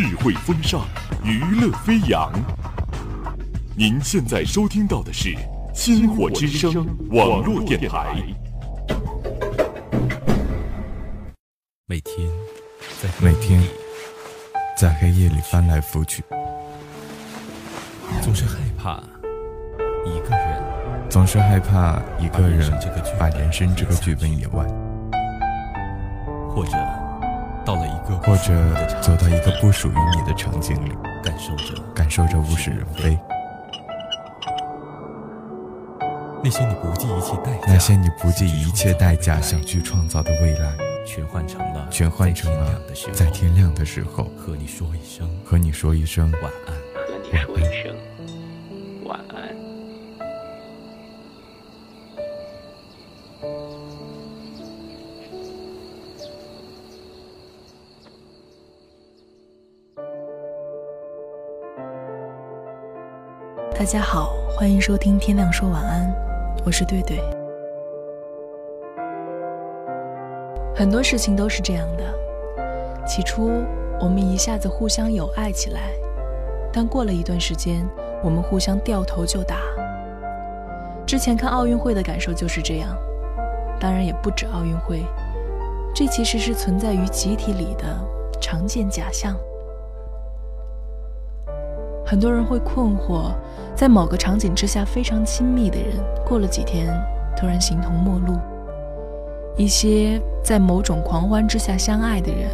智慧风尚，娱乐飞扬。您现在收听到的是《星火之声》网络电台。每天在每天在黑夜里翻来覆去，总是害怕一个人总是害怕一个人把人生这个剧本演完，或者或者走到一个不属于你的场景里，感受着感受着物是人非，那些你不计一切代价那些你不计一切代价想去创造的未来，全换成了全换成了在天亮的时候和你说一声和你说一声晚安。和你说一声晚安。大家好，欢迎收听《天亮说晚安》，我是对对。很多事情都是这样的，起初我们一下子互相有爱起来，但过了一段时间，我们互相掉头就打。之前看奥运会的感受就是这样，当然也不止奥运会，这其实是存在于集体里的常见假象。很多人会困惑，在某个场景之下非常亲密的人，过了几天突然形同陌路；一些在某种狂欢之下相爱的人，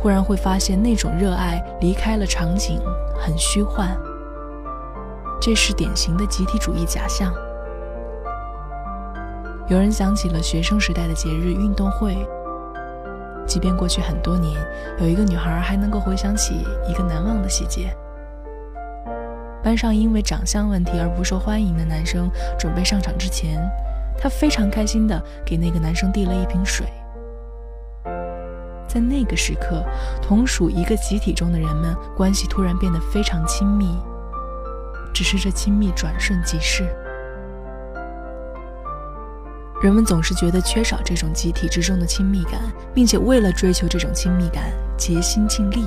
忽然会发现那种热爱离开了场景，很虚幻。这是典型的集体主义假象。有人想起了学生时代的节日运动会，即便过去很多年，有一个女孩还能够回想起一个难忘的细节。班上因为长相问题而不受欢迎的男生准备上场之前，他非常开心地给那个男生递了一瓶水。在那个时刻，同属一个集体中的人们关系突然变得非常亲密，只是这亲密转瞬即逝。人们总是觉得缺少这种集体之中的亲密感，并且为了追求这种亲密感，竭心尽力。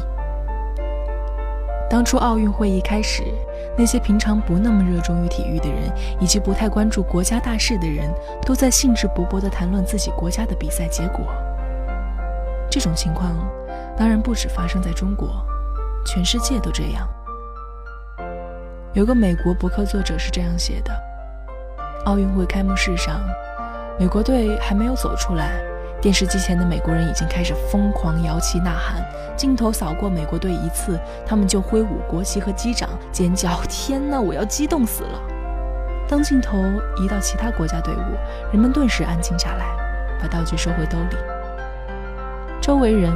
当初奥运会一开始，那些平常不那么热衷于体育的人，以及不太关注国家大事的人，都在兴致勃勃地谈论自己国家的比赛结果。这种情况当然不止发生在中国，全世界都这样。有个美国博客作者是这样写的：奥运会开幕式上，美国队还没有走出来。电视机前的美国人已经开始疯狂摇旗呐喊，镜头扫过美国队一次，他们就挥舞国旗和击掌，尖叫：“天哪，我要激动死了！”当镜头移到其他国家队伍，人们顿时安静下来，把道具收回兜里。周围人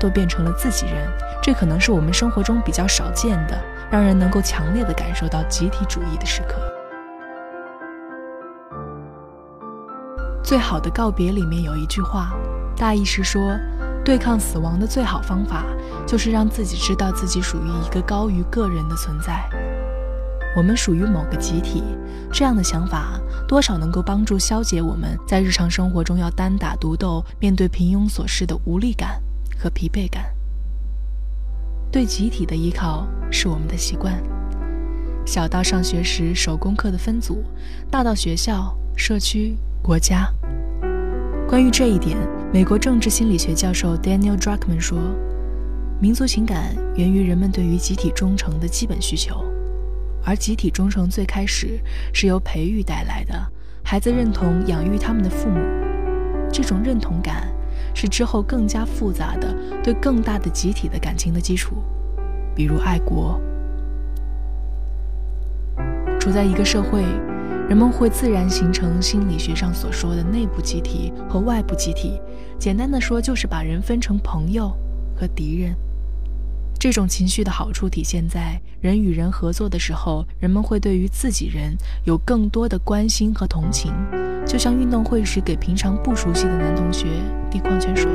都变成了自己人，这可能是我们生活中比较少见的，让人能够强烈的感受到集体主义的时刻。最好的告别里面有一句话，大意是说，对抗死亡的最好方法就是让自己知道自己属于一个高于个人的存在。我们属于某个集体，这样的想法多少能够帮助消解我们在日常生活中要单打独斗、面对平庸琐事的无力感和疲惫感。对集体的依靠是我们的习惯，小到上学时手工课的分组，大到学校、社区。国家。关于这一点，美国政治心理学教授 Daniel Druckman 说：“民族情感源于人们对于集体忠诚的基本需求，而集体忠诚最开始是由培育带来的。孩子认同养育他们的父母，这种认同感是之后更加复杂的对更大的集体的感情的基础，比如爱国。处在一个社会。”人们会自然形成心理学上所说的内部集体和外部集体。简单的说，就是把人分成朋友和敌人。这种情绪的好处体现在人与人合作的时候，人们会对于自己人有更多的关心和同情，就像运动会时给平常不熟悉的男同学递矿泉水。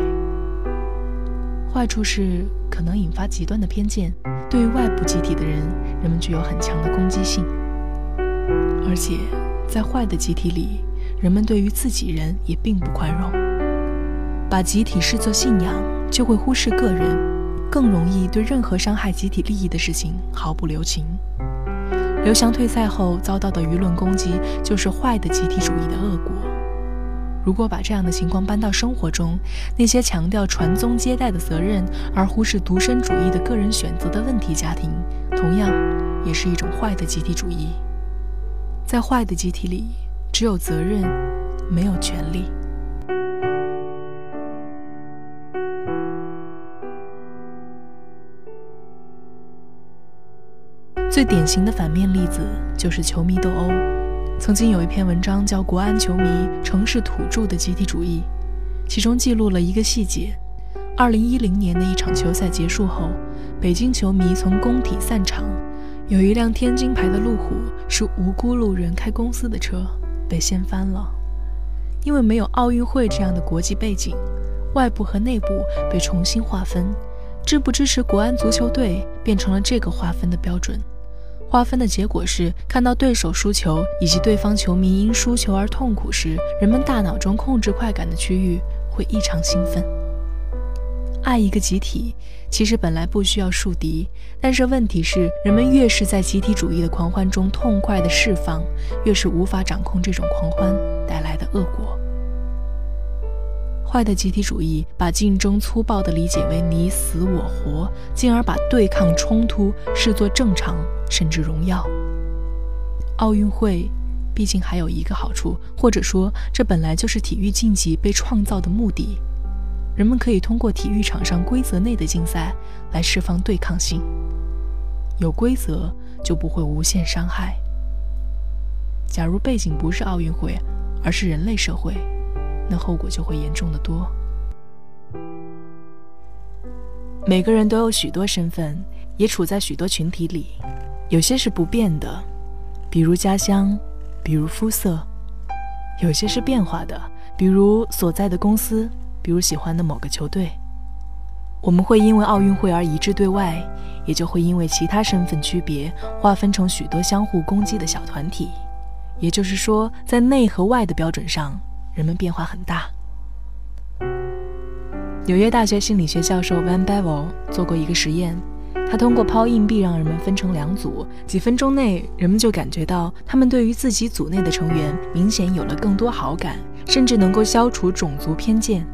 坏处是可能引发极端的偏见，对于外部集体的人，人们具有很强的攻击性，而且。在坏的集体里，人们对于自己人也并不宽容。把集体视作信仰，就会忽视个人，更容易对任何伤害集体利益的事情毫不留情。刘翔退赛后遭到的舆论攻击，就是坏的集体主义的恶果。如果把这样的情况搬到生活中，那些强调传宗接代的责任而忽视独身主义的个人选择的问题家庭，同样也是一种坏的集体主义。在坏的集体里，只有责任，没有权利。最典型的反面例子就是球迷斗殴。曾经有一篇文章叫《国安球迷城市土著的集体主义》，其中记录了一个细节：二零一零年的一场球赛结束后，北京球迷从工体散场，有一辆天津牌的路虎是无辜路人开公司的车，被掀翻了。因为没有奥运会这样的国际背景，外部和内部被重新划分，支不支持国安足球队变成了这个划分的标准。划分的结果是，看到对手输球以及对方球迷因输球而痛苦时，人们大脑中控制快感的区域会异常兴奋。爱一个集体，其实本来不需要树敌，但是问题是，人们越是在集体主义的狂欢中痛快的释放，越是无法掌控这种狂欢带来的恶果。坏的集体主义把竞争粗暴地理解为你死我活，进而把对抗冲突视作正常甚至荣耀。奥运会毕竟还有一个好处，或者说这本来就是体育竞技被创造的目的：人们可以通过体育场上规则内的竞赛来释放对抗性。有规则就不会无限伤害。假如背景不是奥运会，而是人类社会。那后果就会严重的多。每个人都有许多身份，也处在许多群体里，有些是不变的，比如家乡，比如肤色；有些是变化的，比如所在的公司，比如喜欢的某个球队。我们会因为奥运会而一致对外，也就会因为其他身份区别划分成许多相互攻击的小团体。也就是说，在内和外的标准上。人们变化很大。纽约大学心理学教授 Van Bevel 做过一个实验，他通过抛硬币让人们分成两组，几分钟内人们就感觉到他们对于自己组内的成员明显有了更多好感，甚至能够消除种族偏见。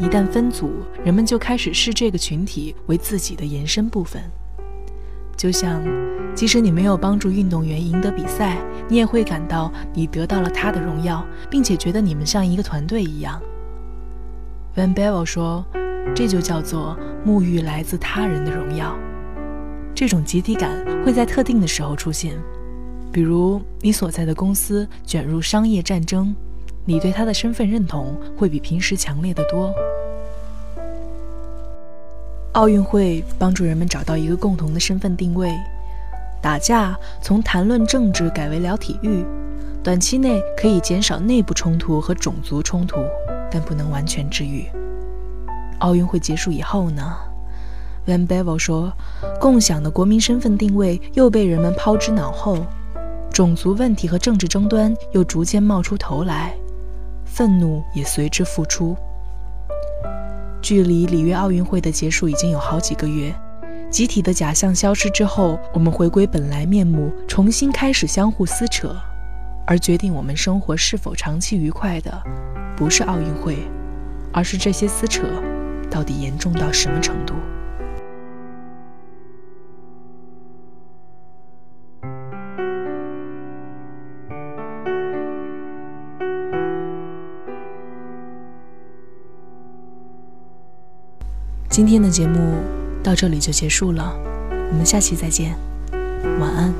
一旦分组，人们就开始视这个群体为自己的延伸部分。就像，即使你没有帮助运动员赢得比赛，你也会感到你得到了他的荣耀，并且觉得你们像一个团队一样。Van Bevel 说：“这就叫做沐浴来自他人的荣耀。这种集体感会在特定的时候出现，比如你所在的公司卷入商业战争，你对他的身份认同会比平时强烈的多。”奥运会帮助人们找到一个共同的身份定位。打架从谈论政治改为聊体育，短期内可以减少内部冲突和种族冲突，但不能完全治愈。奥运会结束以后呢？Van Bevel 说，共享的国民身份定位又被人们抛之脑后，种族问题和政治争端又逐渐冒出头来，愤怒也随之复出。距离里约奥运会的结束已经有好几个月，集体的假象消失之后，我们回归本来面目，重新开始相互撕扯，而决定我们生活是否长期愉快的，不是奥运会，而是这些撕扯到底严重到什么程度。今天的节目到这里就结束了，我们下期再见，晚安。